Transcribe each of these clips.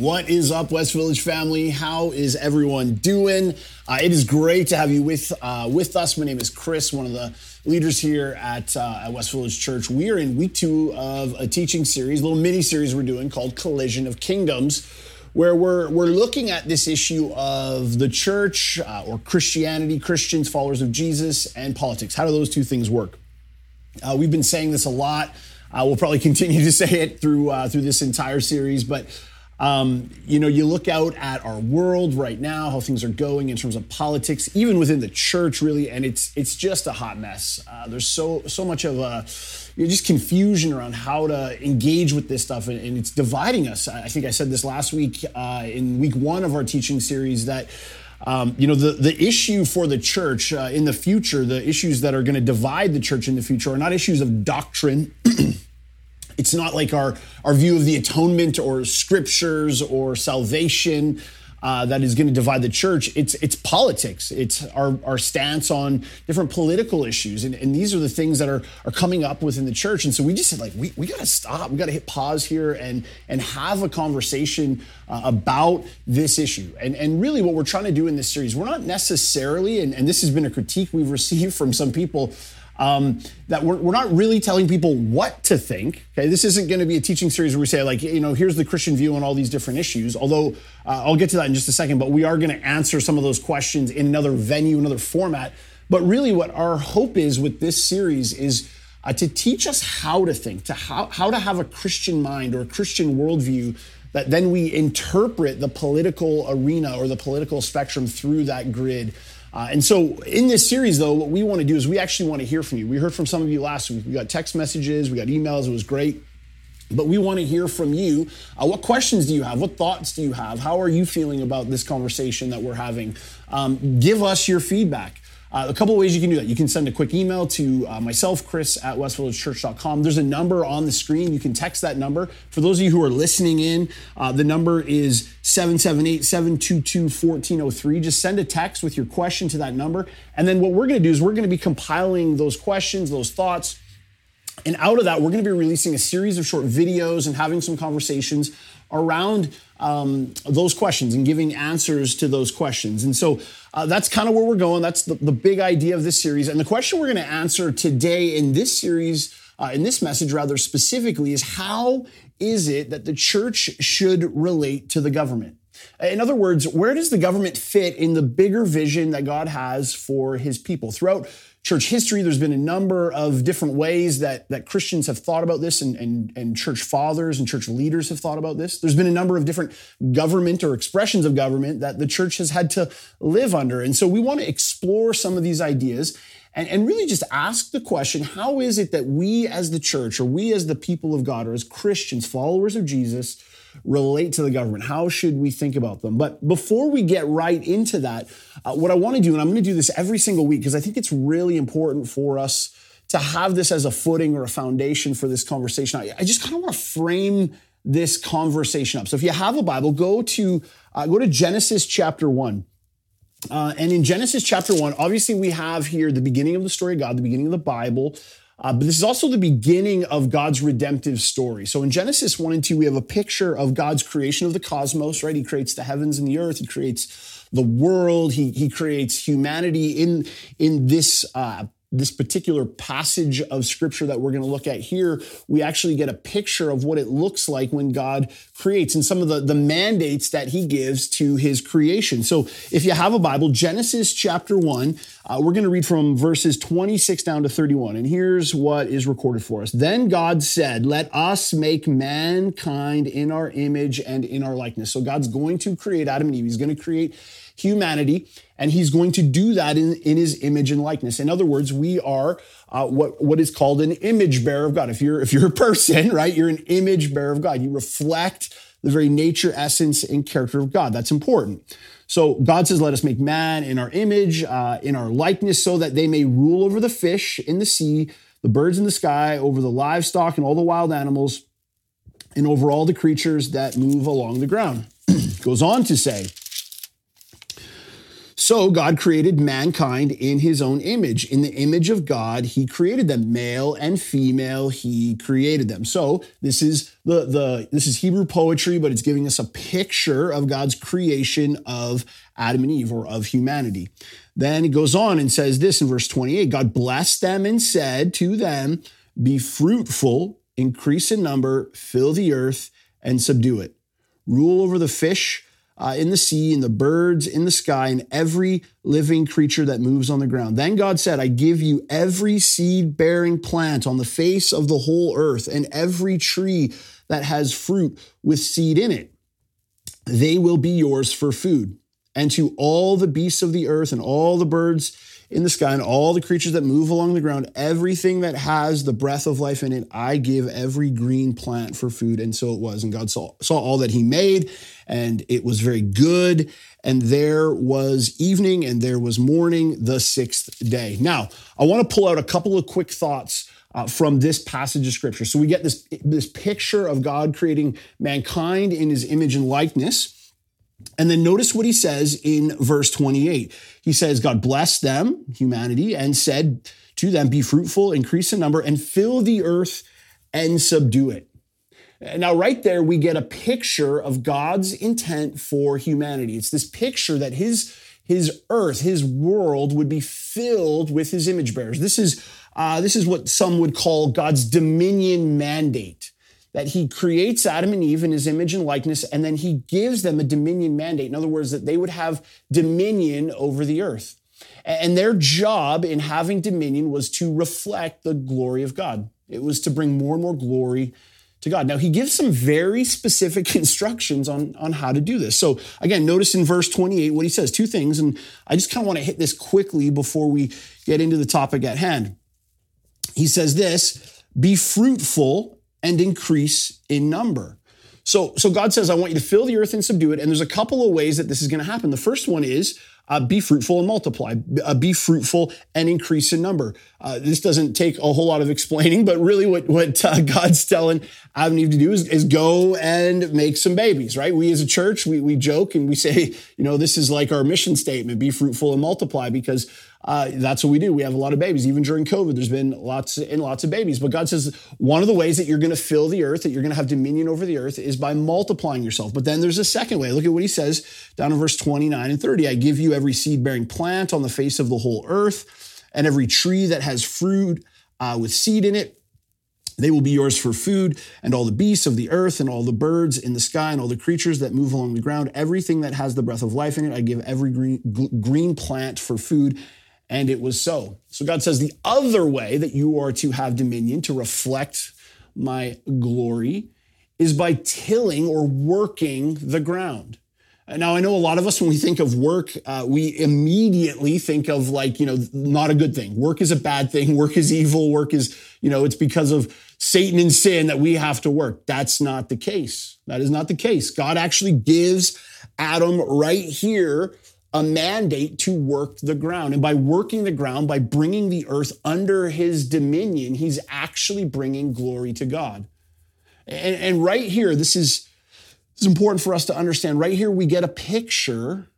What is up, West Village family? How is everyone doing? Uh, it is great to have you with uh, with us. My name is Chris, one of the leaders here at, uh, at West Village Church. We are in week two of a teaching series, a little mini series we're doing called Collision of Kingdoms, where we're we're looking at this issue of the church uh, or Christianity, Christians, followers of Jesus, and politics. How do those two things work? Uh, we've been saying this a lot. Uh, we'll probably continue to say it through through this entire series, but um, you know, you look out at our world right now, how things are going in terms of politics, even within the church, really, and it's it's just a hot mess. Uh, there's so so much of a you know, just confusion around how to engage with this stuff, and, and it's dividing us. I think I said this last week uh, in week one of our teaching series that. Um, you know the the issue for the church uh, in the future, the issues that are going to divide the church in the future are not issues of doctrine. It's not like our, our view of the atonement or scriptures or salvation uh, that is going to divide the church. It's it's politics. It's our, our stance on different political issues. And, and these are the things that are, are coming up within the church. And so we just said, like, we, we got to stop. We got to hit pause here and, and have a conversation uh, about this issue. And, and really, what we're trying to do in this series, we're not necessarily, and, and this has been a critique we've received from some people um, that we're, we're not really telling people what to think. Okay, this isn't going to be a teaching series where we say like, you know, here's the Christian view on all these different issues. Although uh, I'll get to that in just a second, but we are going to answer some of those questions in another venue, another format. But really, what our hope is with this series is uh, to teach us how to think, to how, how to have a Christian mind or a Christian worldview that then we interpret the political arena or the political spectrum through that grid uh, and so, in this series, though, what we want to do is we actually want to hear from you. We heard from some of you last week. We got text messages, we got emails. It was great. But we want to hear from you. Uh, what questions do you have? What thoughts do you have? How are you feeling about this conversation that we're having? Um, give us your feedback. Uh, a couple of ways you can do that. You can send a quick email to uh, myself, Chris at westvillagechurch.com. There's a number on the screen. You can text that number. For those of you who are listening in, uh, the number is 778 722 1403. Just send a text with your question to that number. And then what we're going to do is we're going to be compiling those questions, those thoughts. And out of that, we're going to be releasing a series of short videos and having some conversations around um, those questions and giving answers to those questions. And so uh, that's kind of where we're going. That's the, the big idea of this series. And the question we're going to answer today in this series, uh, in this message rather specifically, is how is it that the church should relate to the government? In other words, where does the government fit in the bigger vision that God has for his people? Throughout church history, there's been a number of different ways that, that Christians have thought about this and, and, and church fathers and church leaders have thought about this. There's been a number of different government or expressions of government that the church has had to live under. And so we want to explore some of these ideas and, and really just ask the question how is it that we as the church or we as the people of God or as Christians, followers of Jesus, relate to the government? How should we think about them? But before we get right into that, uh, what I want to do, and I'm going to do this every single week because I think it's really important for us to have this as a footing or a foundation for this conversation. I, I just kind of want to frame this conversation up. So if you have a Bible, go to uh, go to Genesis chapter one. Uh, and in Genesis chapter one, obviously we have here the beginning of the story of God, the beginning of the Bible. Uh, but this is also the beginning of God's redemptive story. So in Genesis 1 and 2, we have a picture of God's creation of the cosmos, right? He creates the heavens and the earth. He creates the world. He, he creates humanity in, in this uh, this particular passage of scripture that we're going to look at here, we actually get a picture of what it looks like when God creates and some of the, the mandates that he gives to his creation. So if you have a Bible, Genesis chapter 1, uh, we're going to read from verses 26 down to 31. And here's what is recorded for us. Then God said, Let us make mankind in our image and in our likeness. So God's going to create Adam and Eve. He's going to create humanity, and he's going to do that in, in his image and likeness. In other words, we are uh, what, what is called an image bearer of God. If you're, if you're a person, right, you're an image bearer of God. You reflect the very nature, essence, and character of God. That's important. So God says, let us make man in our image, uh, in our likeness, so that they may rule over the fish in the sea, the birds in the sky, over the livestock and all the wild animals, and over all the creatures that move along the ground. Goes on to say, So God created mankind in his own image. In the image of God, he created them. Male and female, he created them. So this is the, the this is Hebrew poetry, but it's giving us a picture of God's creation of Adam and Eve or of humanity. Then he goes on and says this in verse 28 God blessed them and said to them, Be fruitful, increase in number, fill the earth, and subdue it. Rule over the fish uh, in the sea, in the birds in the sky, and every living creature that moves on the ground. Then God said, I give you every seed bearing plant on the face of the whole earth, and every tree that has fruit with seed in it. They will be yours for food. And to all the beasts of the earth and all the birds in the sky and all the creatures that move along the ground, everything that has the breath of life in it, I give every green plant for food. And so it was. And God saw, saw all that He made, and it was very good. And there was evening and there was morning the sixth day. Now, I want to pull out a couple of quick thoughts. Uh, from this passage of scripture. So we get this, this picture of God creating mankind in his image and likeness. And then notice what he says in verse 28. He says, God blessed them, humanity, and said to them, Be fruitful, increase in number, and fill the earth and subdue it. Now, right there, we get a picture of God's intent for humanity. It's this picture that his, his earth, his world would be filled with his image bearers. This is, uh, this is what some would call God's dominion mandate that he creates Adam and Eve in his image and likeness, and then he gives them a dominion mandate. In other words, that they would have dominion over the earth. And their job in having dominion was to reflect the glory of God. It was to bring more and more glory to God. Now, he gives some very specific instructions on, on how to do this. So, again, notice in verse 28 what he says two things, and I just kind of want to hit this quickly before we get into the topic at hand. He says this be fruitful and increase in number. So, so God says, I want you to fill the earth and subdue it. And there's a couple of ways that this is going to happen. The first one is uh, be fruitful and multiply, uh, be fruitful and increase in number. Uh, this doesn't take a whole lot of explaining, but really what, what uh, God's telling Adam and Eve to do is, is go and make some babies, right? We as a church, we, we joke and we say, you know, this is like our mission statement, be fruitful and multiply because uh, that's what we do. We have a lot of babies. Even during COVID, there's been lots and lots of babies. But God says one of the ways that you're going to fill the earth, that you're going to have dominion over the earth, is by multiplying yourself. But then there's a second way. Look at what he says down in verse 29 and 30. I give you every seed bearing plant on the face of the whole earth, and every tree that has fruit uh, with seed in it. They will be yours for food, and all the beasts of the earth, and all the birds in the sky, and all the creatures that move along the ground, everything that has the breath of life in it. I give every green, green plant for food and it was so. So God says the other way that you are to have dominion, to reflect my glory, is by tilling or working the ground. Now, I know a lot of us, when we think of work, uh, we immediately think of like, you know, not a good thing. Work is a bad thing. Work is evil. Work is, you know, it's because of Satan and sin that we have to work. That's not the case. That is not the case. God actually gives Adam right here a mandate to work the ground. And by working the ground, by bringing the earth under his dominion, he's actually bringing glory to God. And, and right here, this is, this is important for us to understand. Right here, we get a picture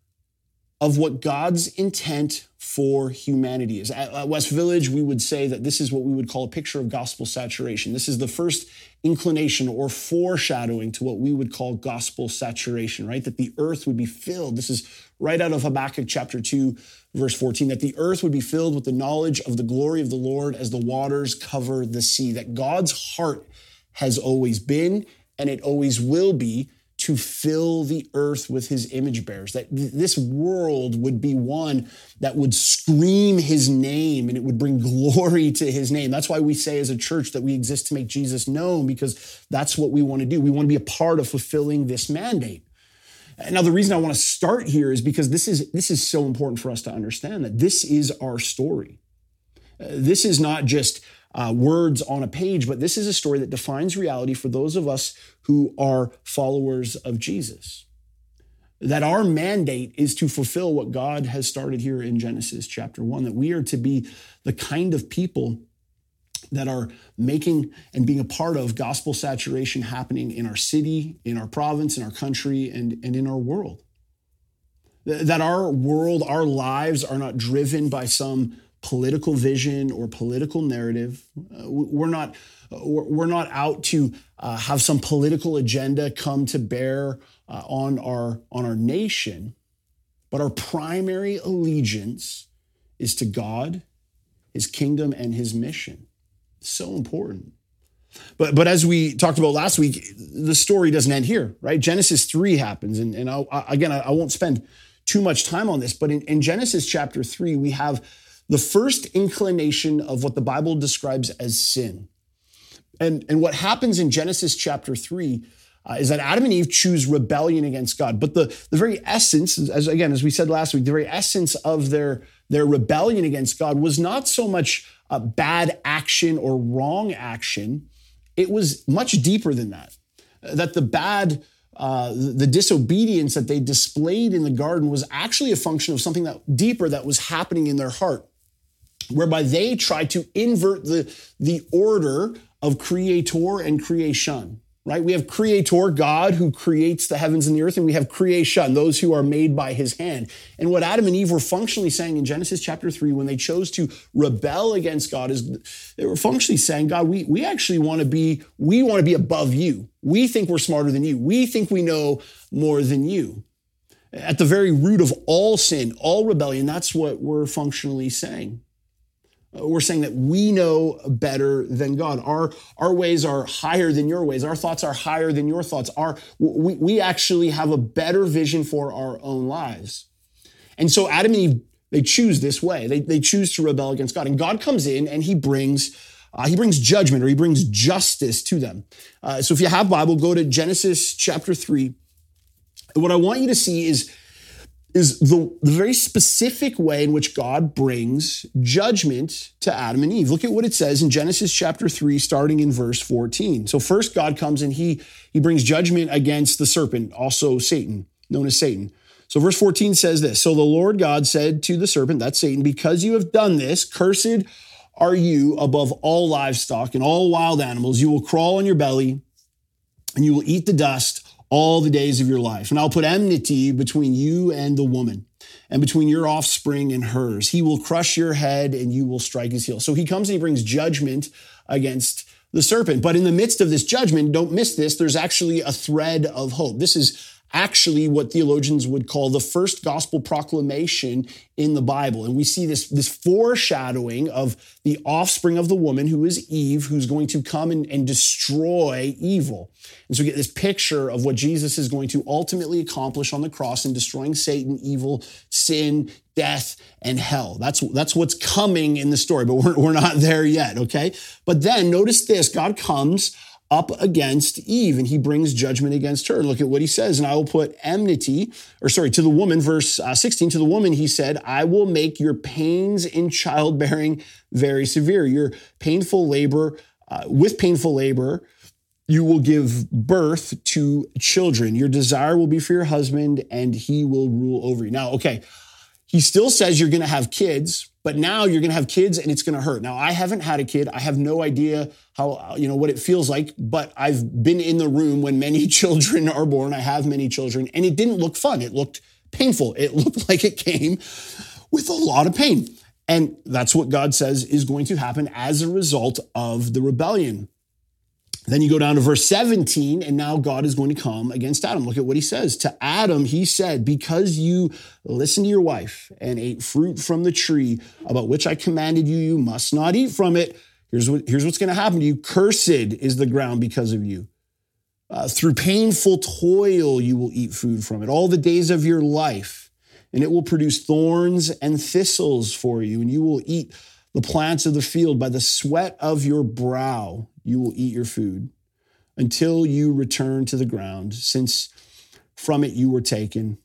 of what God's intent for humanity is. At West Village, we would say that this is what we would call a picture of gospel saturation. This is the first inclination or foreshadowing to what we would call gospel saturation, right? That the earth would be filled. This is right out of Habakkuk chapter 2, verse 14, that the earth would be filled with the knowledge of the glory of the Lord as the waters cover the sea. That God's heart has always been and it always will be to fill the earth with his image bearers, that this world would be one that would scream his name and it would bring glory to his name. That's why we say as a church that we exist to make Jesus known, because that's what we want to do. We want to be a part of fulfilling this mandate. Now, the reason I want to start here is because this is, this is so important for us to understand that this is our story. Uh, this is not just uh, words on a page, but this is a story that defines reality for those of us who are followers of Jesus. That our mandate is to fulfill what God has started here in Genesis chapter one, that we are to be the kind of people that are making and being a part of gospel saturation happening in our city, in our province, in our country, and, and in our world. that our world, our lives are not driven by some political vision or political narrative. Uh, we're not we're not out to uh, have some political agenda come to bear uh, on our on our nation, but our primary allegiance is to God, His kingdom, and His mission. So important. But but as we talked about last week, the story doesn't end here, right? Genesis three happens, and and I, again, I, I won't spend too much time on this, but in, in Genesis chapter three, we have the first inclination of what the Bible describes as sin. And, and what happens in Genesis chapter 3 uh, is that Adam and Eve choose rebellion against God. But the, the very essence, as again, as we said last week, the very essence of their, their rebellion against God was not so much a bad action or wrong action, it was much deeper than that. That the bad uh, the disobedience that they displayed in the garden was actually a function of something that deeper that was happening in their heart, whereby they try to invert the, the order of creator and creation right? We have creator, God, who creates the heavens and the earth, and we have creation, those who are made by his hand. And what Adam and Eve were functionally saying in Genesis chapter 3, when they chose to rebel against God, is they were functionally saying, God, we, we actually want to be, we want to be above you. We think we're smarter than you. We think we know more than you. At the very root of all sin, all rebellion, that's what we're functionally saying. We're saying that we know better than God. Our, our ways are higher than your ways. Our thoughts are higher than your thoughts. Our, we, we actually have a better vision for our own lives. And so Adam and Eve, they choose this way. They, they choose to rebel against God. And God comes in and he brings, uh, he brings judgment or he brings justice to them. Uh, so if you have Bible, go to Genesis chapter 3. what I want you to see is is the, the very specific way in which God brings judgment to Adam and Eve. Look at what it says in Genesis chapter 3, starting in verse 14. So first God comes and he, he brings judgment against the serpent, also Satan, known as Satan. So verse 14 says this So the Lord God said to the serpent, that's Satan, because you have done this, cursed are you above all livestock and all wild animals. You will crawl on your belly and you will eat the dust all the days of your life. And I'll put enmity between you and the woman and between your offspring and hers. He will crush your head and you will strike his heel. So he comes and he brings judgment against the serpent. But in the midst of this judgment, don't miss this, there's actually a thread of hope. This is actually what theologians would call the first gospel proclamation in the Bible. And we see this, this foreshadowing of the offspring of the woman, who is Eve, who's going to come and, and destroy evil. And so we get this picture of what Jesus is going to ultimately accomplish on the cross in destroying Satan, evil, sin, death, and hell. That's, that's what's coming in the story, but we're, we're not there yet, okay? But then notice this God comes up against Eve and he brings judgment against her. Look at what he says. And I will put enmity, or sorry, to the woman, verse uh, 16, to the woman, he said, I will make your pains in childbearing very severe. Your painful labor, uh, with painful labor, you will give birth to children. Your desire will be for your husband and he will rule over you. Now, okay, he still says you're going to have kids, but now you're going to have kids and it's going to hurt. Now, I haven't had a kid. I have no idea how, you know, what it feels like, but I've been in the room when many children are born. I have many children and it didn't look fun. It looked painful. It looked like it came with a lot of pain. And that's what God says is going to happen as a result of the rebellion. Then you go down to verse 17, and now God is going to come against Adam. Look at what he says. To Adam, he said, Because you listened to your wife and ate fruit from the tree about which I commanded you, you must not eat from it. Here's, what, here's what's going to happen to you Cursed is the ground because of you. Uh, through painful toil, you will eat food from it all the days of your life, and it will produce thorns and thistles for you, and you will eat the plants of the field by the sweat of your brow you will eat your food until you return to the ground, since from it you were taken.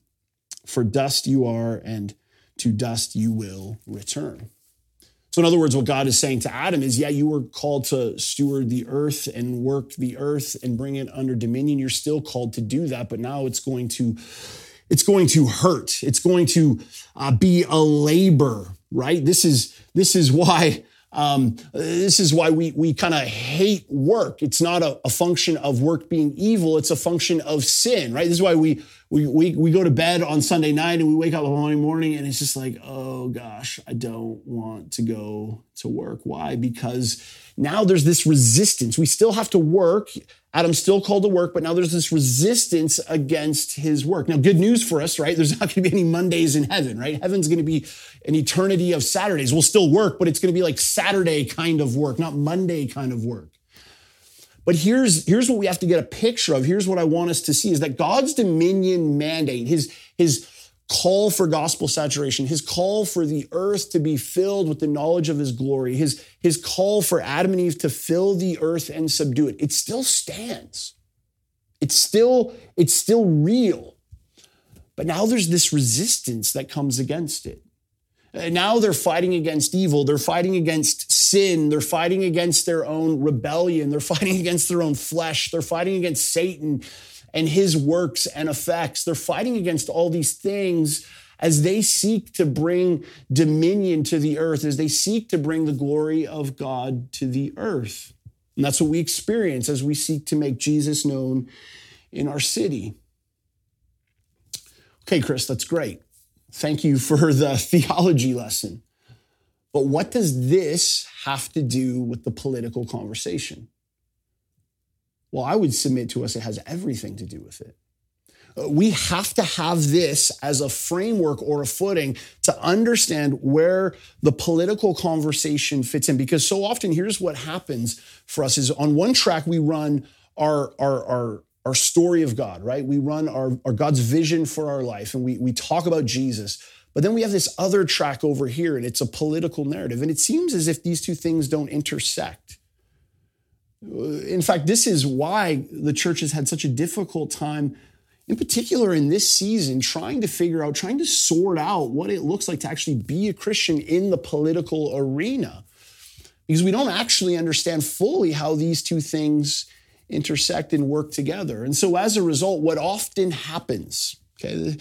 For dust you are, and to dust you will return. So, in other words, what God is saying to Adam is, yeah, you were called to steward the earth and work the earth and bring it under dominion. You're still called to do that, but now it's going to it's going to hurt. It's going to uh, be a labor, right? This is this is why um, this is why we, we kind of hate work. It's not a, a, function of work being evil. It's a function of sin, right? This is why we, we, we, we go to bed on Sunday night and we wake up the morning morning and it's just like, oh gosh, I don't want to go to work. Why? Because now there's this resistance. We still have to work. Adam's still called to work, but now there's this resistance against his work. Now, good news for us, right? There's not going to be any Mondays in heaven, right? Heaven's going to be an eternity of Saturdays. We'll still work, but it's going to be like Saturday kind of work, not Monday kind of work. But here's, here's what we have to get a picture of. Here's what I want us to see is that God's dominion mandate, his, his call for gospel saturation, his call for the earth to be filled with the knowledge of his glory, his, his call for Adam and Eve to fill the earth and subdue it, it still stands. It's still, it's still real. But now there's this resistance that comes against it. And now they're fighting against evil. They're fighting against sin. They're fighting against their own rebellion. They're fighting against their own flesh. They're fighting against Satan and his works and effects. They're fighting against all these things as they seek to bring dominion to the earth, as they seek to bring the glory of God to the earth. And that's what we experience as we seek to make Jesus known in our city. Okay, Chris, that's great. Thank you for the theology lesson. But what does this have to do with the political conversation? Well, I would submit to us it has everything to do with it. We have to have this as a framework or a footing to understand where the political conversation fits in. Because so often, here's what happens for us is on one track, we run our, our, our, our story of God, right? We run our, our God's vision for our life and we, we talk about Jesus. But then we have this other track over here, and it's a political narrative. And it seems as if these two things don't intersect. In fact, this is why the church has had such a difficult time, in particular in this season, trying to figure out, trying to sort out what it looks like to actually be a Christian in the political arena. Because we don't actually understand fully how these two things intersect and work together. And so as a result, what often happens, okay,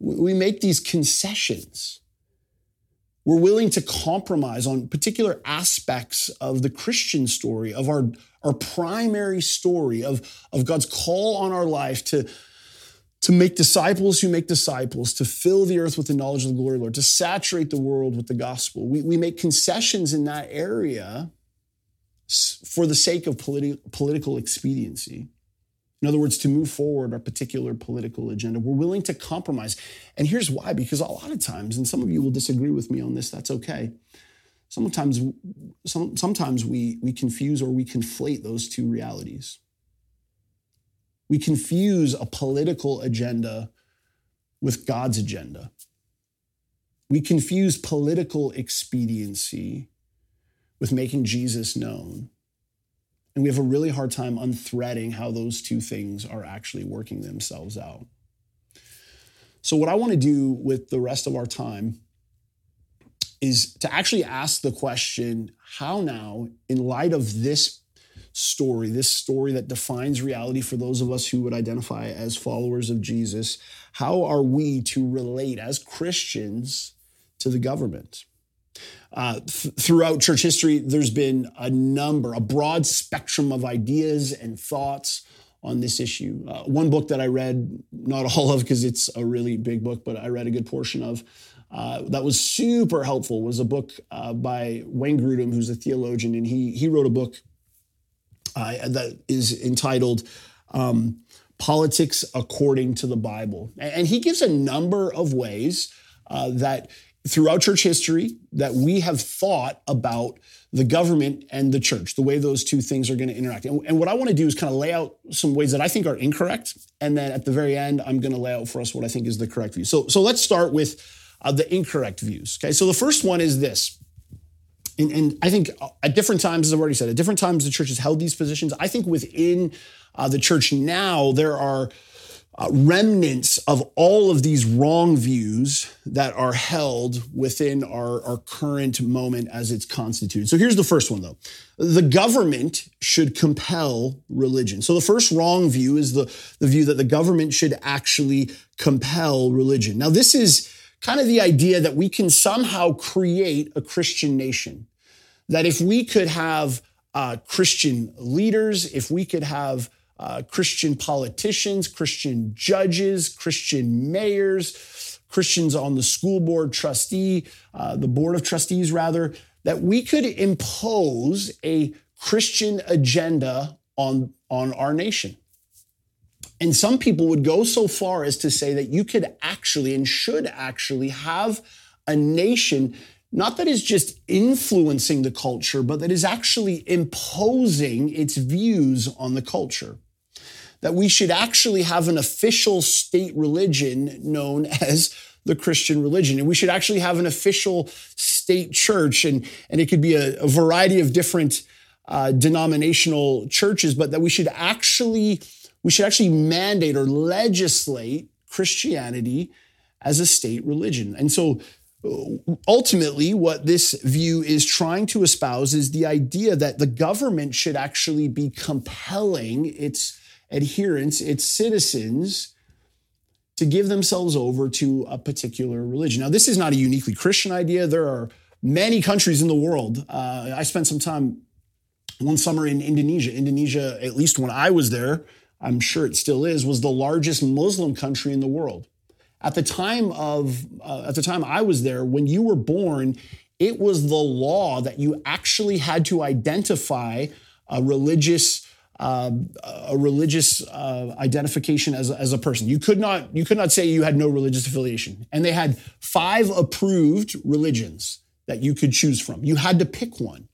we make these concessions we're willing to compromise on particular aspects of the Christian story, of our, our primary story, of, of God's call on our life to, to make disciples who make disciples, to fill the earth with the knowledge of the glory of the Lord, to saturate the world with the gospel. We, we make concessions in that area for the sake of politi- political expediency. In other words, to move forward our particular political agenda. We're willing to compromise. And here's why because a lot of times, and some of you will disagree with me on this, that's okay. Sometimes, some, sometimes we, we confuse or we conflate those two realities. We confuse a political agenda with God's agenda. We confuse political expediency with making Jesus known. And we have a really hard time unthreading how those two things are actually working themselves out. So, what I want to do with the rest of our time is to actually ask the question how now, in light of this story, this story that defines reality for those of us who would identify as followers of Jesus, how are we to relate as Christians to the government? Uh, th- throughout church history, there's been a number, a broad spectrum of ideas and thoughts on this issue. Uh, one book that I read, not all of because it's a really big book, but I read a good portion of, uh, that was super helpful was a book uh, by Wayne Grudem, who's a theologian, and he he wrote a book uh, that is entitled um, "Politics According to the Bible," and he gives a number of ways uh, that throughout church history that we have thought about the government and the church, the way those two things are going to interact. And, and what I want to do is kind of lay out some ways that I think are incorrect. And then at the very end, I'm going to lay out for us what I think is the correct view. So, so let's start with uh, the incorrect views. Okay. So the first one is this. And, and, I think at different times, as I've already said, at different times the church has held these positions. I think within uh, the church now, there are uh, remnants of all of these wrong views that are held within our, our current moment as it's constituted. So here's the first one though. The government should compel religion. So the first wrong view is the, the view that the government should actually compel religion. Now this is kind of the idea that we can somehow create a Christian nation. That if we could have uh, Christian leaders, if we could have uh, Christian politicians, Christian judges, Christian mayors, Christians on the school board trustee, uh, the board of trustees, rather, that we could impose a Christian agenda on, on our nation. And some people would go so far as to say that you could actually and should actually have a nation not that is just influencing the culture, but that is actually imposing its views on the culture. That we should actually have an official state religion known as the Christian religion. And we should actually have an official state church. And, and it could be a, a variety of different uh, denominational churches, but that we should actually, we should actually mandate or legislate Christianity as a state religion. And so ultimately, what this view is trying to espouse is the idea that the government should actually be compelling its adherents, its citizens, to give themselves over to a particular religion. Now, this is not a uniquely Christian idea. There are many countries in the world. Uh, I spent some time one summer in Indonesia. Indonesia, at least when I was there, I'm sure it still is, was the largest Muslim country in the world. At the time of uh, at the time I was there, when you were born, it was the law that you actually had to identify a religious uh, a religious uh, identification as as a person. You could not you could not say you had no religious affiliation. And they had five approved religions that you could choose from. You had to pick one.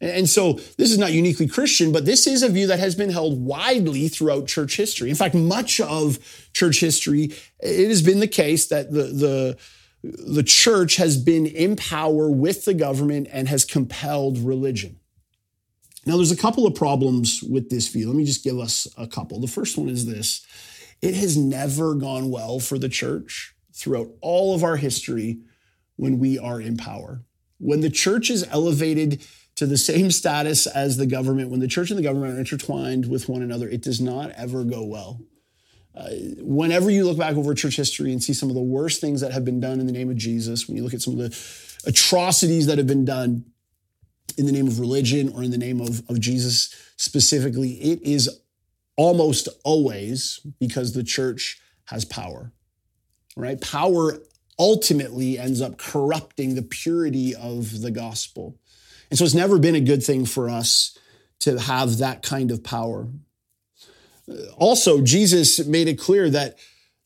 And so this is not uniquely Christian, but this is a view that has been held widely throughout church history. In fact, much of church history, it has been the case that the, the, the church has been in power with the government and has compelled religion. Now, there's a couple of problems with this view. Let me just give us a couple. The first one is this it has never gone well for the church throughout all of our history when we are in power. When the church is elevated to the same status as the government, when the church and the government are intertwined with one another, it does not ever go well. Uh, whenever you look back over church history and see some of the worst things that have been done in the name of Jesus, when you look at some of the atrocities that have been done in the name of religion or in the name of, of Jesus specifically, it is almost always because the church has power, right? Power ultimately ends up corrupting the purity of the gospel. And so it's never been a good thing for us to have that kind of power. Also, Jesus made it clear that,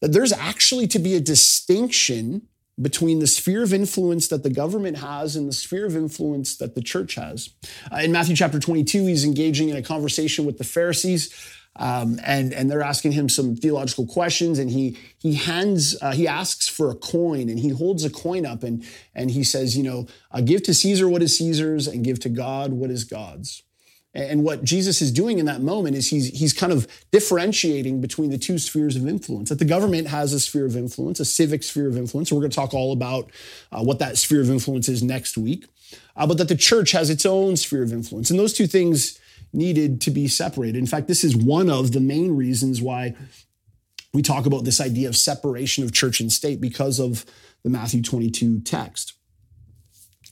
that there's actually to be a distinction between the sphere of influence that the government has and the sphere of influence that the church has. Uh, in Matthew chapter 22, he's engaging in a conversation with the Pharisees. Um, and and they're asking him some theological questions, and he he hands uh, he asks for a coin, and he holds a coin up, and and he says, you know, uh, give to Caesar what is Caesar's, and give to God what is God's. And what Jesus is doing in that moment is he's he's kind of differentiating between the two spheres of influence. That the government has a sphere of influence, a civic sphere of influence. we're going to talk all about uh, what that sphere of influence is next week. Uh, but that the church has its own sphere of influence, and those two things needed to be separated. In fact, this is one of the main reasons why we talk about this idea of separation of church and state because of the Matthew 22 text.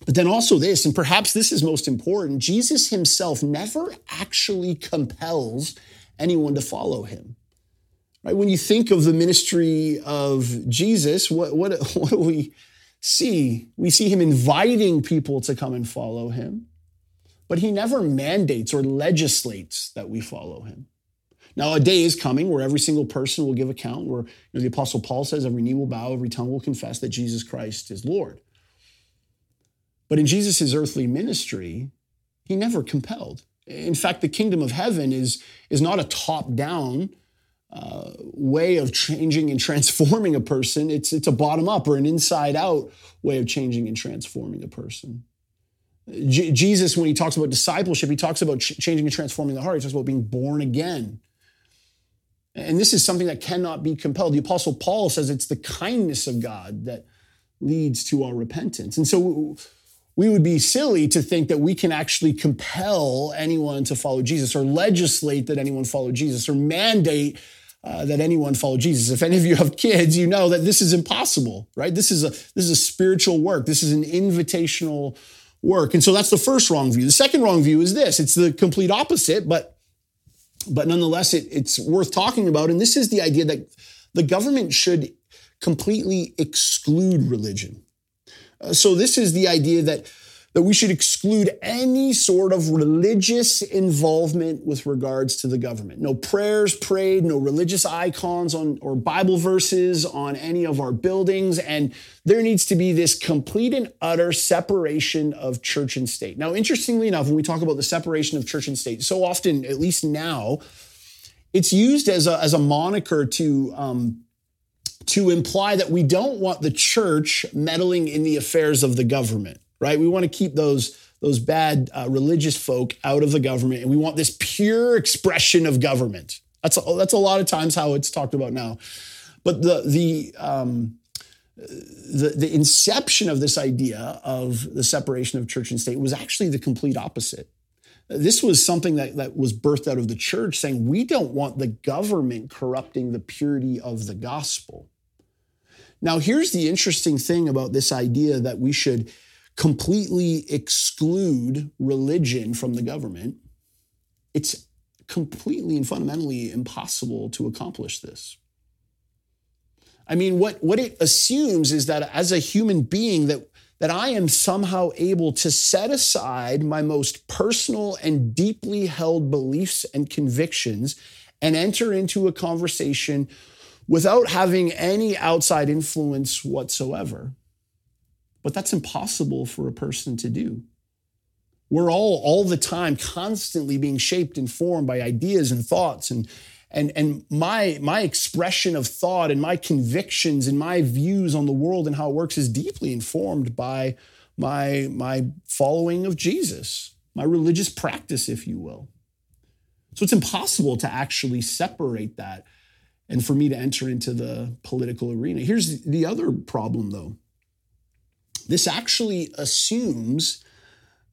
But then also this, and perhaps this is most important Jesus himself never actually compels anyone to follow him. Right? When you think of the ministry of Jesus, what, what, what do we see? We see him inviting people to come and follow him but he never mandates or legislates that we follow him. Now, a day is coming where every single person will give account, where you know, the Apostle Paul says, every knee will bow, every tongue will confess that Jesus Christ is Lord. But in Jesus' earthly ministry, he never compelled. In fact, the kingdom of heaven is, is not a top down uh, way of changing and transforming a person, it's, it's a bottom up or an inside out way of changing and transforming a person. J- Jesus, when he talks about discipleship, he talks about ch- changing and transforming the heart. He talks about being born again. And this is something that cannot be compelled. The Apostle Paul says it's the kindness of God that leads to our repentance. And so we would be silly to think that we can actually compel anyone to follow Jesus or legislate that anyone follow Jesus or mandate uh, that anyone follow Jesus. If any of you have kids, you know that this is impossible, right? This is a this is a spiritual work. This is an invitational work. And so that's the first wrong view. The second wrong view is this it's the complete opposite, but but nonetheless, it, it's worth talking about. And this is the idea that the government should completely exclude religion. Uh, so, this is the idea that that we should exclude any sort of religious involvement with regards to the government. No prayers prayed, no religious icons on or Bible verses on any of our buildings and there needs to be this complete and utter separation of church and state. Now, interestingly enough, when we talk about the separation of church and state, so often, at least now, it's used as a, as a moniker to um, to imply that we don't want the church meddling in the affairs of the government right? We want to keep those those bad uh, religious folk out of the government, and we want this pure expression of government. That's a, that's a lot of times how it's talked about now. But the the um, the, the inception of this idea of the separation of church and state was actually the complete opposite. This was something that, that was birthed out of the church saying, we don't want the government corrupting the purity of the gospel. Now, here's the interesting thing about this idea that we should completely exclude religion from the government, it's completely and fundamentally impossible to accomplish this. I mean, what, what it assumes is that as a human being, that, that I am somehow able to set aside my most personal and deeply held beliefs and convictions and enter into a conversation without having any outside influence whatsoever. But that's impossible for a person to do. We're all, all the time, constantly being shaped and formed by ideas and thoughts. And, and, and my, my expression of thought and my convictions and my views on the world and how it works is deeply informed by my, my following of Jesus, my religious practice, if you will. So it's impossible to actually separate that and for me to enter into the political arena. Here's the other problem, though this actually assumes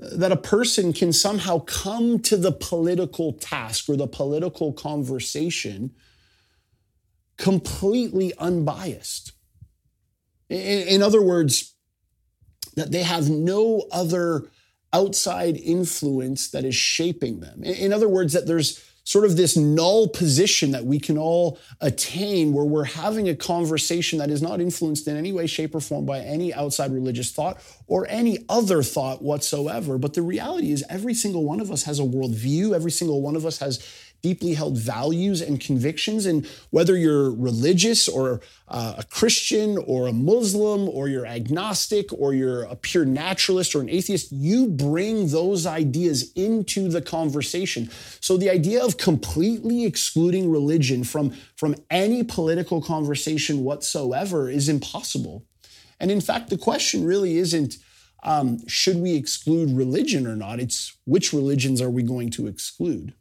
uh, that a person can somehow come to the political task or the political conversation completely unbiased. In, in, other words, that they have no other outside influence that is shaping them. In, in other words, that there's sort of this null position that we can all attain where we're having a conversation that is not influenced in any way, shape, or form by any outside religious thought or any other thought whatsoever. But the reality is, every single one of us has a worldview, every single one of us has deeply held values and convictions. And whether you're religious or uh, a Christian or a Muslim or you're agnostic or you're a pure naturalist or an atheist, you bring those ideas into the conversation. So the idea of completely excluding religion from, from any political conversation whatsoever is impossible. And in fact, the question really isn't um, should we exclude religion or not? It's which religions are we going to exclude?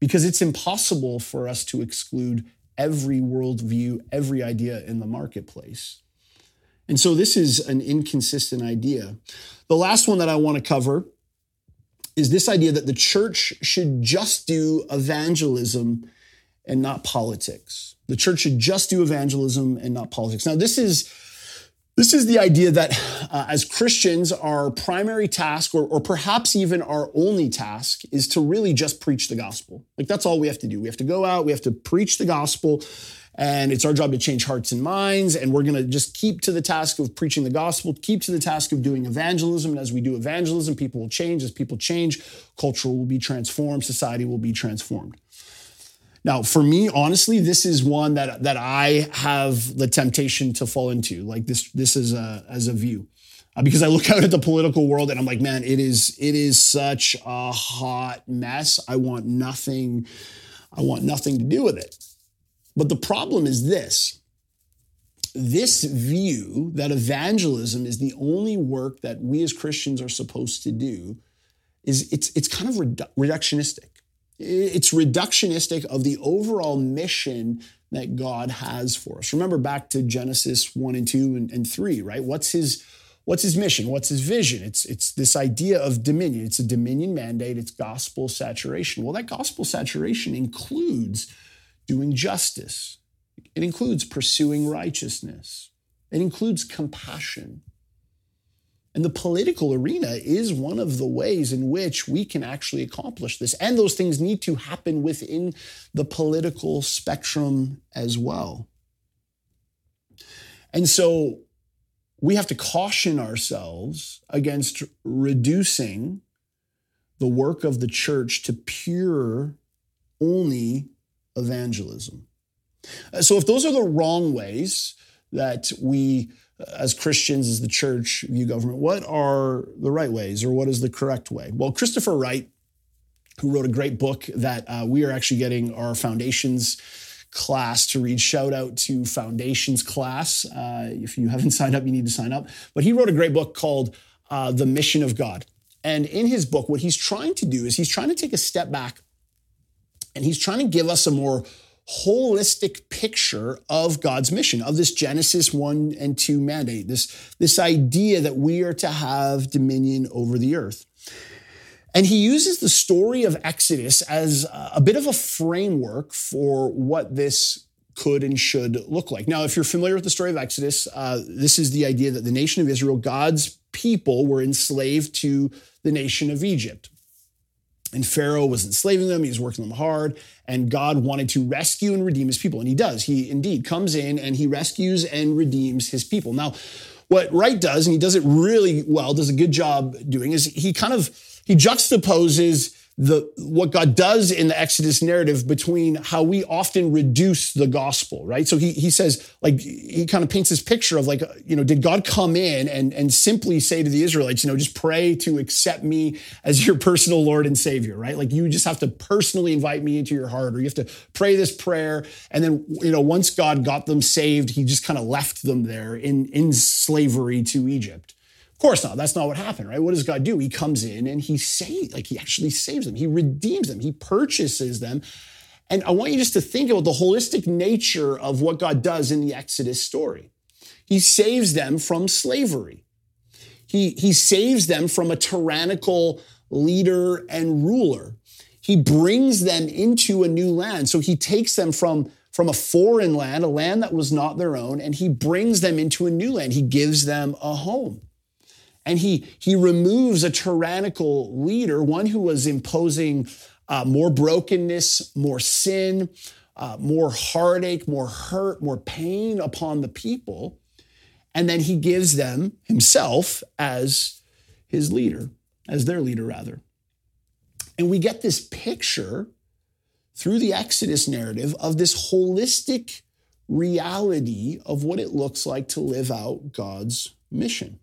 Because it's impossible for us to exclude every worldview, every idea in the marketplace. And so this is an inconsistent idea. The last one that I want to cover is this idea that the church should just do evangelism and not politics. The church should just do evangelism and not politics. Now, this is this is the idea that uh, as Christians, our primary task, or, or perhaps even our only task, is to really just preach the gospel. Like that's all we have to do. We have to go out, we have to preach the gospel, and it's our job to change hearts and minds. And we're going to just keep to the task of preaching the gospel, keep to the task of doing evangelism. And as we do evangelism, people will change. As people change, culture will be transformed, society will be transformed. Now, for me, honestly, this is one that that I have the temptation to fall into. Like this, this is a as a view, uh, because I look out at the political world and I'm like, man, it is it is such a hot mess. I want nothing, I want nothing to do with it. But the problem is this: this view that evangelism is the only work that we as Christians are supposed to do is it's it's kind of redu- reductionistic it's reductionistic of the overall mission that God has for us. Remember back to Genesis 1 and 2 and, and 3, right? What's his what's his mission? What's his vision? It's it's this idea of dominion. It's a dominion mandate, it's gospel saturation. Well, that gospel saturation includes doing justice. It includes pursuing righteousness. It includes compassion. And the political arena is one of the ways in which we can actually accomplish this. And those things need to happen within the political spectrum as well. And so we have to caution ourselves against reducing the work of the church to pure only evangelism. Uh, so, if those are the wrong ways that we as Christians, as the church, view government, what are the right ways or what is the correct way? Well, Christopher Wright, who wrote a great book that uh, we are actually getting our foundations class to read. Shout out to Foundations class. Uh, if you haven't signed up, you need to sign up. But he wrote a great book called uh, The Mission of God. And in his book, what he's trying to do is he's trying to take a step back and he's trying to give us a more holistic picture of God's mission, of this Genesis 1 and 2 mandate, this, this idea that we are to have dominion over the earth. And he uses the story of Exodus as a bit of a framework for what this could and should look like. Now, if you're familiar with the story of Exodus, uh, this is the idea that the nation of Israel, God's people, were enslaved to the nation of Egypt. And Pharaoh was enslaving them, he was working them hard, and God wanted to rescue and redeem his people. And he does. He indeed comes in and he rescues and redeems his people. Now, what Wright does, and he does it really well, does a good job doing, is he kind of he juxtaposes the what God does in the Exodus narrative between how we often reduce the gospel, right? So he he says like he kind of paints this picture of like you know did God come in and and simply say to the Israelites, you know, just pray to accept me as your personal Lord and Savior, right? Like you just have to personally invite me into your heart, or you have to pray this prayer, and then you know once God got them saved, he just kind of left them there in in slavery to Egypt course not. That's not what happened, right? What does God do? He comes in and he saves, like he actually saves them. He redeems them. He purchases them. And I want you just to think about the holistic nature of what God does in the Exodus story. He saves them from slavery. He, he saves them from a tyrannical leader and ruler. He brings them into a new land. So he takes them from, from a foreign land, a land that was not their own, and he brings them into a new land. He gives them a home and he he removes a tyrannical leader, one who was imposing uh, more brokenness, more sin, uh, more heartache, more hurt, more pain upon the people, and then he gives them himself as his leader, as their leader rather. And we get this picture through the Exodus narrative of this holistic reality of what it looks like to live out God's mission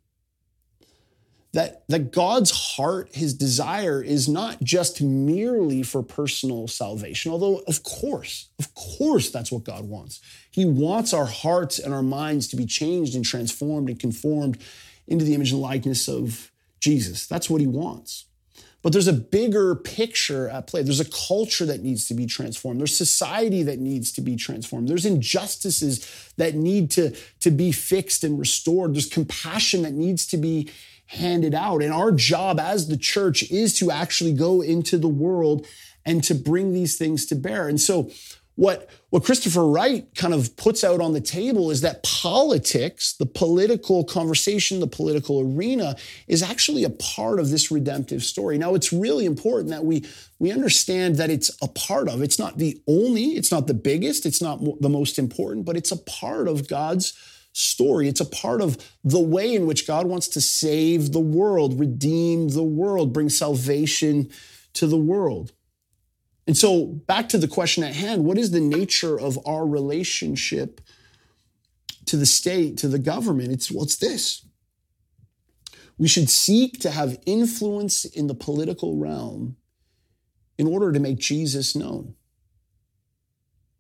that, that God's heart, his desire is not just merely for personal salvation, although, of course, of course, that's what God wants. He wants our hearts and our minds to be changed and transformed and conformed into the image and likeness of Jesus. That's what he wants. But there's a bigger picture at play. There's a culture that needs to be transformed. There's society that needs to be transformed. There's injustices that need to, to be fixed and restored. There's compassion that needs to be handed out. And our job as the church is to actually go into the world and to bring these things to bear. And so, what, what Christopher Wright kind of puts out on the table is that politics, the political conversation, the political arena, is actually a part of this redemptive story. Now, it's really important that we, we understand that it's a part of. It's not the only, it's not the biggest, it's not the most important, but it's a part of God's story. It's a part of the way in which God wants to save the world, redeem the world, bring salvation to the world. And so, back to the question at hand what is the nature of our relationship to the state, to the government? It's what's this. We should seek to have influence in the political realm in order to make Jesus known.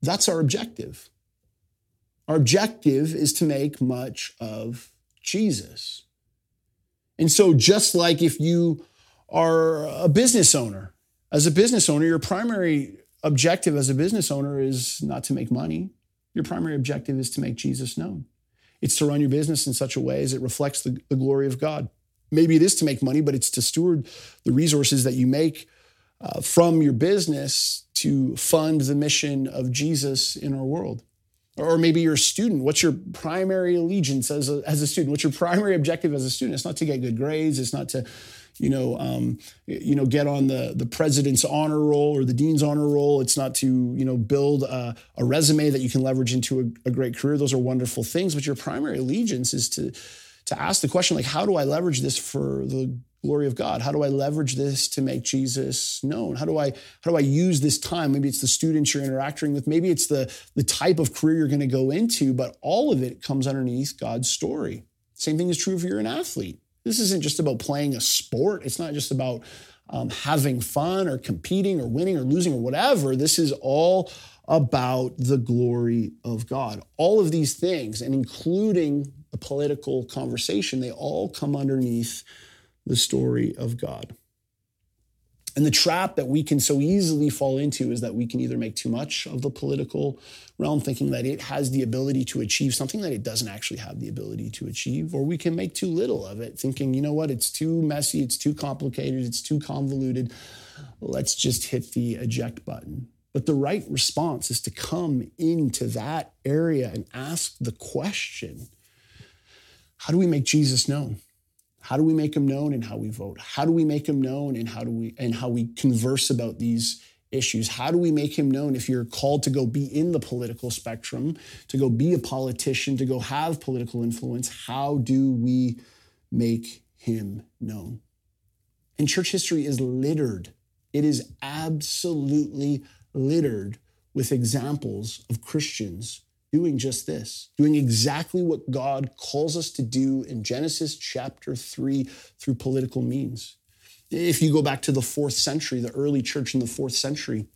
That's our objective. Our objective is to make much of Jesus. And so, just like if you are a business owner, as a business owner, your primary objective as a business owner is not to make money. Your primary objective is to make Jesus known. It's to run your business in such a way as it reflects the, the glory of God. Maybe it is to make money, but it's to steward the resources that you make uh, from your business to fund the mission of Jesus in our world. Or maybe you're a student. What's your primary allegiance as a, as a student? What's your primary objective as a student? It's not to get good grades. It's not to, you know, um, you know, get on the the president's honor roll or the dean's honor roll. It's not to, you know, build a, a resume that you can leverage into a, a great career. Those are wonderful things. But your primary allegiance is to to ask the question like, how do I leverage this for the glory of God? How do I leverage this to make Jesus known? How do I how do I use this time? Maybe it's the students you're interacting with, maybe it's the the type of career you're going to go into, but all of it comes underneath God's story. Same thing is true if you're an athlete. This isn't just about playing a sport. It's not just about um, having fun or competing or winning or losing or whatever. This is all about the glory of God. All of these things, and including the political conversation, they all come underneath the story of God. And the trap that we can so easily fall into is that we can either make too much of the political realm, thinking that it has the ability to achieve something that it doesn't actually have the ability to achieve, or we can make too little of it, thinking, you know what, it's too messy, it's too complicated, it's too convoluted. Let's just hit the eject button. But the right response is to come into that area and ask the question how do we make Jesus known? How do we make him known in how we vote? How do we make him known in how do we and how we converse about these issues? How do we make him known if you're called to go be in the political spectrum, to go be a politician, to go have political influence? How do we make him known? And church history is littered. It is absolutely littered with examples of Christians doing just this, doing exactly what God calls us to do in Genesis chapter 3 through political means. If you go back to the fourth century, the early church in the fourth century,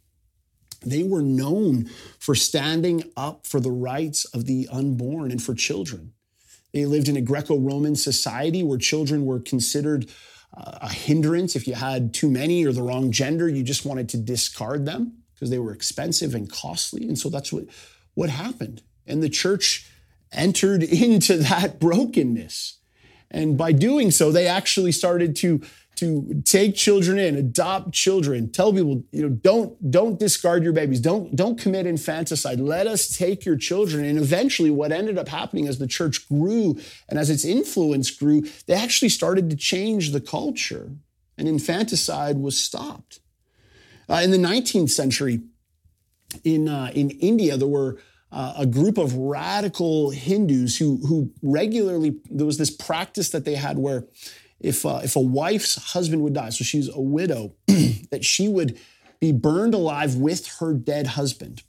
they were known for standing up for the rights of the unborn and for children. They lived in a Greco Roman society where children were considered uh, a hindrance. If you had too many or the wrong gender, you just wanted to discard them because they were expensive and costly. And so that's what what happened. And the church entered into that brokenness. And by doing so, they actually started to, to take children in, adopt children, tell people, you know, don't, don't discard your babies, don't, don't commit infanticide. Let us take your children. And eventually, what ended up happening as the church grew and as its influence grew, they actually started to change the culture, and infanticide was stopped. Uh, in the 19th century, in, uh, in India, there were uh, a group of radical Hindus who, who regularly, there was this practice that they had where if, uh, if a wife's husband would die, so she's a widow, that she would be burned alive with her dead husband.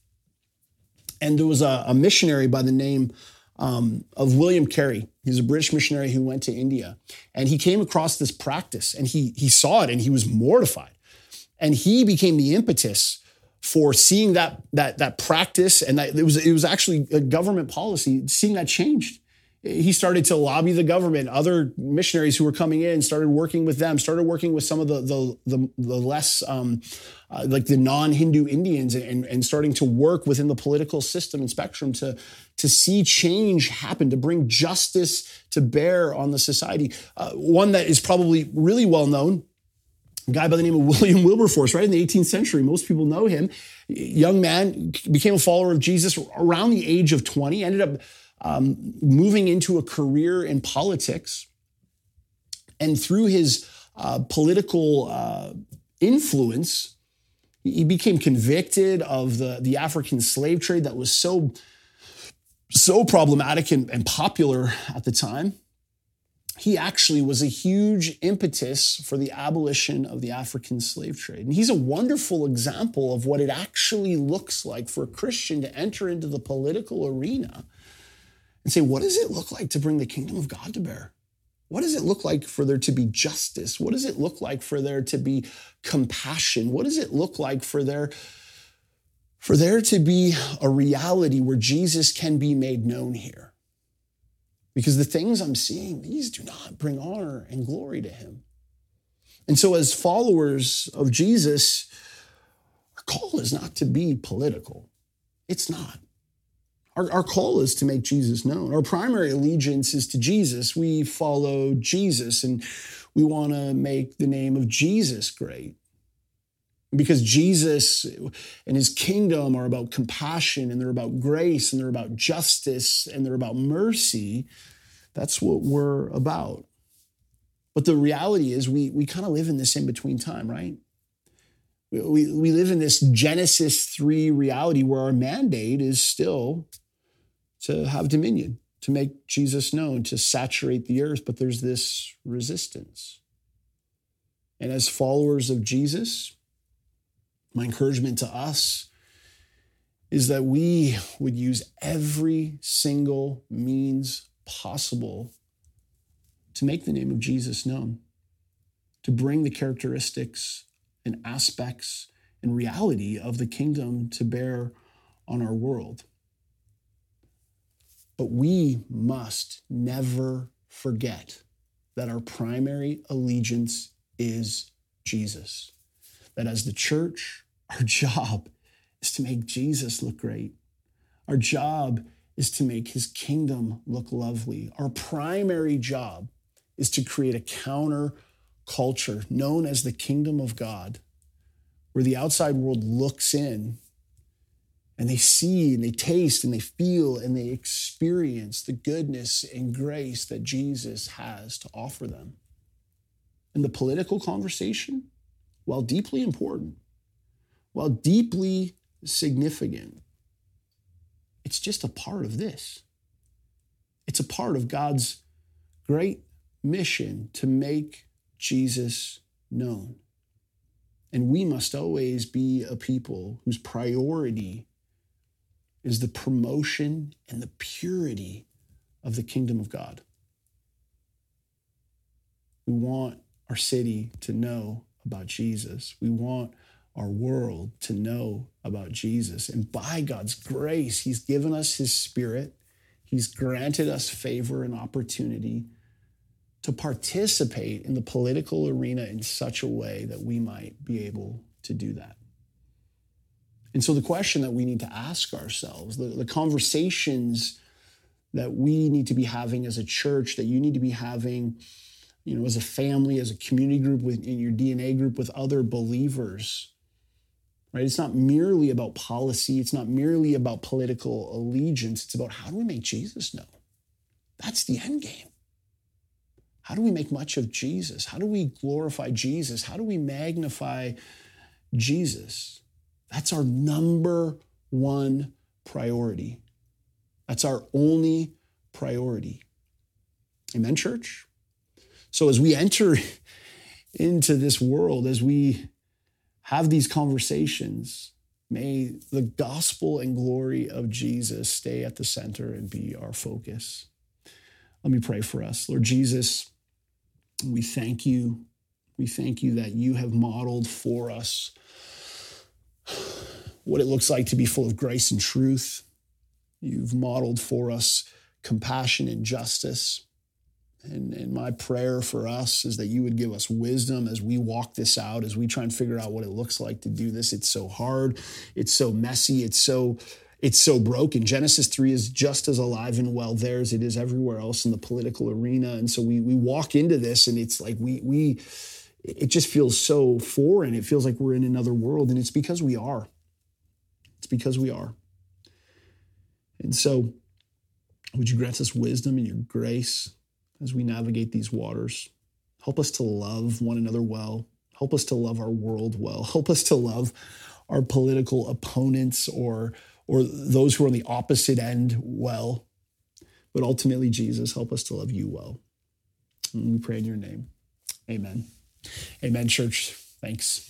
And there was a, a missionary by the name um, of William Carey. He's a British missionary who went to India. And he came across this practice and he, he saw it and he was mortified. And he became the impetus for seeing that that that practice and that it was it was actually a government policy seeing that changed. He started to lobby the government. Other missionaries who were coming in started working with them started working with some of the the the, the less um, uh, like the non-hindu indians and, and starting to work within the political system and spectrum to to see change happen to bring justice to bear on the society. Uh, one that is probably really well known guy by the name of William Wilberforce, right in the 18th century. Most people know him. Young man, became a follower of Jesus around the age of 20, ended up um, moving into a career in politics. And through his uh, political uh, influence, he became convicted of the, the African slave trade that was so, so problematic and, and popular at the time he actually was a huge impetus for the abolition of the African slave trade. And he's a wonderful example of what it actually looks like for a Christian to enter into the political arena and say, what does it look like to bring the kingdom of God to bear? What does it look like for there to be justice? What does it look like for there to be compassion? What does it look like for there for there to be a reality where Jesus can be made known here? Because the things I'm seeing, these do not bring honor and glory to him. And so, as followers of Jesus, our call is not to be political. It's not. Our, our call is to make Jesus known. Our primary allegiance is to Jesus. We follow Jesus and we want to make the name of Jesus great. Because Jesus and his kingdom are about compassion and they're about grace and they're about justice and they're about mercy, that's what we're about. But the reality is, we, we kind of live in this in between time, right? We, we live in this Genesis 3 reality where our mandate is still to have dominion, to make Jesus known, to saturate the earth, but there's this resistance. And as followers of Jesus, my encouragement to us is that we would use every single means possible to make the name of Jesus known, to bring the characteristics and aspects and reality of the kingdom to bear on our world. But we must never forget that our primary allegiance is Jesus. That as the church, our job is to make Jesus look great. Our job is to make his kingdom look lovely. Our primary job is to create a counter culture known as the kingdom of God, where the outside world looks in and they see and they taste and they feel and they experience the goodness and grace that Jesus has to offer them. And the political conversation, while deeply important, while deeply significant, it's just a part of this. It's a part of God's great mission to make Jesus known. And we must always be a people whose priority is the promotion and the purity of the kingdom of God. We want our city to know about Jesus. We want our world to know about Jesus. And by God's grace, He's given us His Spirit, He's granted us favor and opportunity to participate in the political arena in such a way that we might be able to do that. And so, the question that we need to ask ourselves, the, the conversations that we need to be having as a church, that you need to be having, you know, as a family, as a community group, in your DNA group with other believers, right? It's not merely about policy, it's not merely about political allegiance, it's about how do we make Jesus known? That's the end game. How do we make much of Jesus? How do we glorify Jesus? How do we magnify Jesus? That's our number one priority. That's our only priority. Amen, church? So as we enter into this world, as we have these conversations, may the gospel and glory of Jesus stay at the center and be our focus. Let me pray for us. Lord Jesus, we thank you. We thank you that you have modeled for us what it looks like to be full of grace and truth. You've modeled for us compassion and justice. And, and my prayer for us is that you would give us wisdom as we walk this out, as we try and figure out what it looks like to do this. It's so hard, it's so messy, it's so it's so broken. Genesis 3 is just as alive and well there as it is everywhere else in the political arena. And so we we walk into this and it's like we we it just feels so foreign. It feels like we're in another world. And it's because we are. It's because we are. And so would you grant us wisdom and your grace as we navigate these waters? Help us to love one another well. Help us to love our world well. Help us to love our political opponents or or those who are on the opposite end well. But ultimately, Jesus, help us to love you well. And we pray in your name. Amen. Amen, church. Thanks.